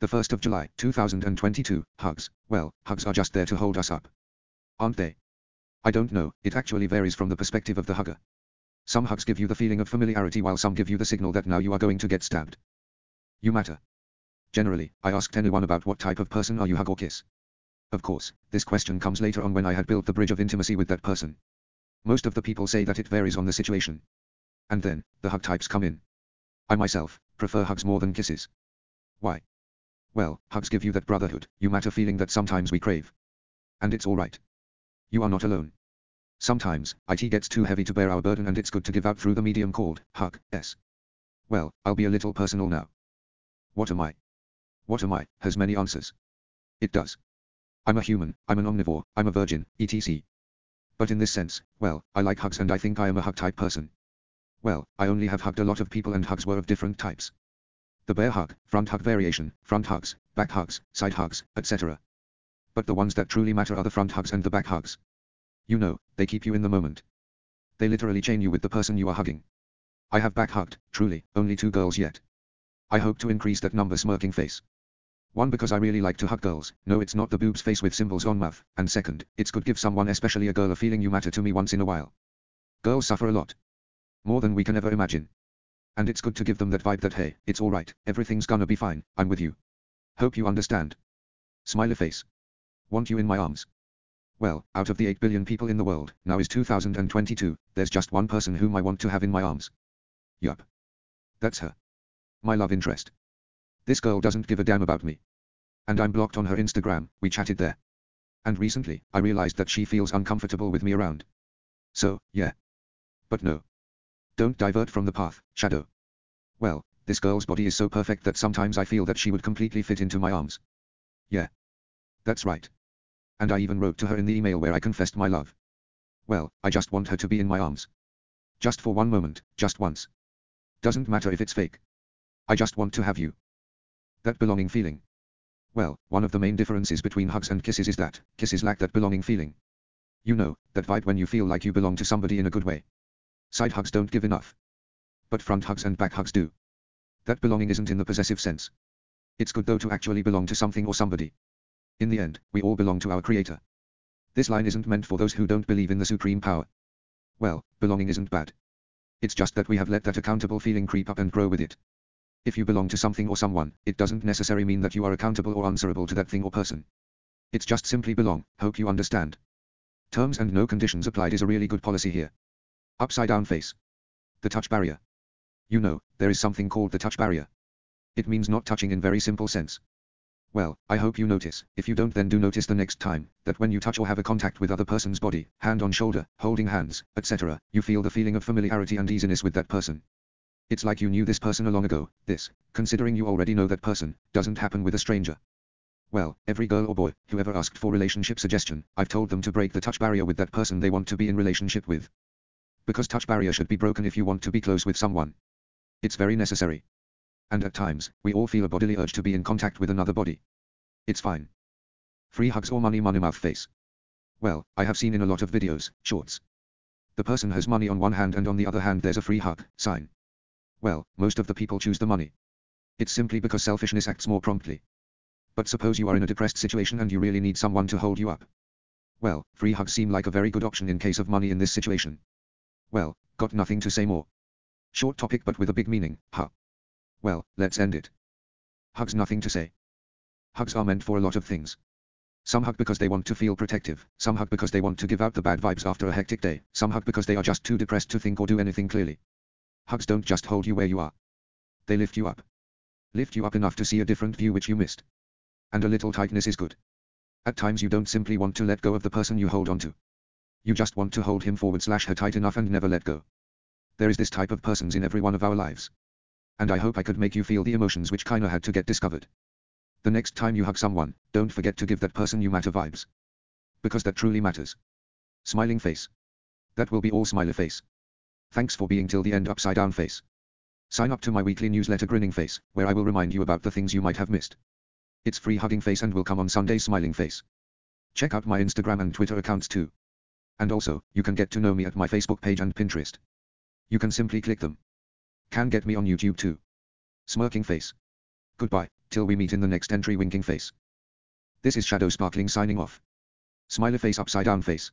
The 1st of July, 2022, hugs. Well, hugs are just there to hold us up. Aren't they? I don't know, it actually varies from the perspective of the hugger. Some hugs give you the feeling of familiarity while some give you the signal that now you are going to get stabbed. You matter. Generally, I asked anyone about what type of person are you hug or kiss. Of course, this question comes later on when I had built the bridge of intimacy with that person. Most of the people say that it varies on the situation. And then, the hug types come in. I myself, prefer hugs more than kisses. Why? Well, hugs give you that brotherhood, you matter feeling that sometimes we crave. And it's alright. You are not alone. Sometimes, IT gets too heavy to bear our burden and it's good to give out through the medium called, hug, s. Well, I'll be a little personal now. What am I? What am I, has many answers. It does. I'm a human, I'm an omnivore, I'm a virgin, etc. But in this sense, well, I like hugs and I think I am a hug type person. Well, I only have hugged a lot of people and hugs were of different types the bear hug, front hug variation, front hugs, back hugs, side hugs, etc. But the ones that truly matter are the front hugs and the back hugs. You know, they keep you in the moment. They literally chain you with the person you are hugging. I have back hugged, truly, only two girls yet. I hope to increase that number smirking face. One because I really like to hug girls, no it's not the boobs face with symbols on mouth, and second, it's could give someone especially a girl a feeling you matter to me once in a while. Girls suffer a lot. More than we can ever imagine. And it's good to give them that vibe that hey, it's alright, everything's gonna be fine, I'm with you. Hope you understand. Smiley face. Want you in my arms. Well, out of the 8 billion people in the world, now is 2022, there's just one person whom I want to have in my arms. Yup. That's her. My love interest. This girl doesn't give a damn about me. And I'm blocked on her Instagram, we chatted there. And recently, I realized that she feels uncomfortable with me around. So, yeah. But no. Don't divert from the path, Shadow. Well, this girl's body is so perfect that sometimes I feel that she would completely fit into my arms. Yeah. That's right. And I even wrote to her in the email where I confessed my love. Well, I just want her to be in my arms. Just for one moment, just once. Doesn't matter if it's fake. I just want to have you. That belonging feeling. Well, one of the main differences between hugs and kisses is that, kisses lack that belonging feeling. You know, that vibe when you feel like you belong to somebody in a good way. Side hugs don't give enough. But front hugs and back hugs do. That belonging isn't in the possessive sense. It's good though to actually belong to something or somebody. In the end, we all belong to our creator. This line isn't meant for those who don't believe in the supreme power. Well, belonging isn't bad. It's just that we have let that accountable feeling creep up and grow with it. If you belong to something or someone, it doesn't necessarily mean that you are accountable or answerable to that thing or person. It's just simply belong, hope you understand. Terms and no conditions applied is a really good policy here. Upside down face. The touch barrier. You know, there is something called the touch barrier. It means not touching in very simple sense. Well, I hope you notice, if you don't then do notice the next time, that when you touch or have a contact with other person's body, hand on shoulder, holding hands, etc., you feel the feeling of familiarity and easiness with that person. It's like you knew this person a long ago, this, considering you already know that person, doesn't happen with a stranger. Well, every girl or boy, who ever asked for relationship suggestion, I've told them to break the touch barrier with that person they want to be in relationship with because touch barrier should be broken if you want to be close with someone. It's very necessary. And at times, we all feel a bodily urge to be in contact with another body. It's fine. Free hugs or money money mouth face. Well, I have seen in a lot of videos, shorts. The person has money on one hand and on the other hand there's a free hug, sign. Well, most of the people choose the money. It's simply because selfishness acts more promptly. But suppose you are in a depressed situation and you really need someone to hold you up. Well, free hugs seem like a very good option in case of money in this situation. Well, got nothing to say more. Short topic but with a big meaning, huh? Well, let's end it. Hugs nothing to say. Hugs are meant for a lot of things. Some hug because they want to feel protective, some hug because they want to give out the bad vibes after a hectic day, some hug because they are just too depressed to think or do anything clearly. Hugs don't just hold you where you are. They lift you up. Lift you up enough to see a different view which you missed. And a little tightness is good. At times you don't simply want to let go of the person you hold on to. You just want to hold him forward slash her tight enough and never let go. There is this type of persons in every one of our lives. And I hope I could make you feel the emotions which kinda had to get discovered. The next time you hug someone, don't forget to give that person you matter vibes. Because that truly matters. Smiling face. That will be all smiley face. Thanks for being till the end upside down face. Sign up to my weekly newsletter grinning face, where I will remind you about the things you might have missed. It's free hugging face and will come on Sunday smiling face. Check out my Instagram and Twitter accounts too. And also, you can get to know me at my Facebook page and Pinterest. You can simply click them. Can get me on YouTube too. Smirking face. Goodbye. till we meet in the next entry winking face. This is Shadow Sparkling signing off. Smiley face upside down face.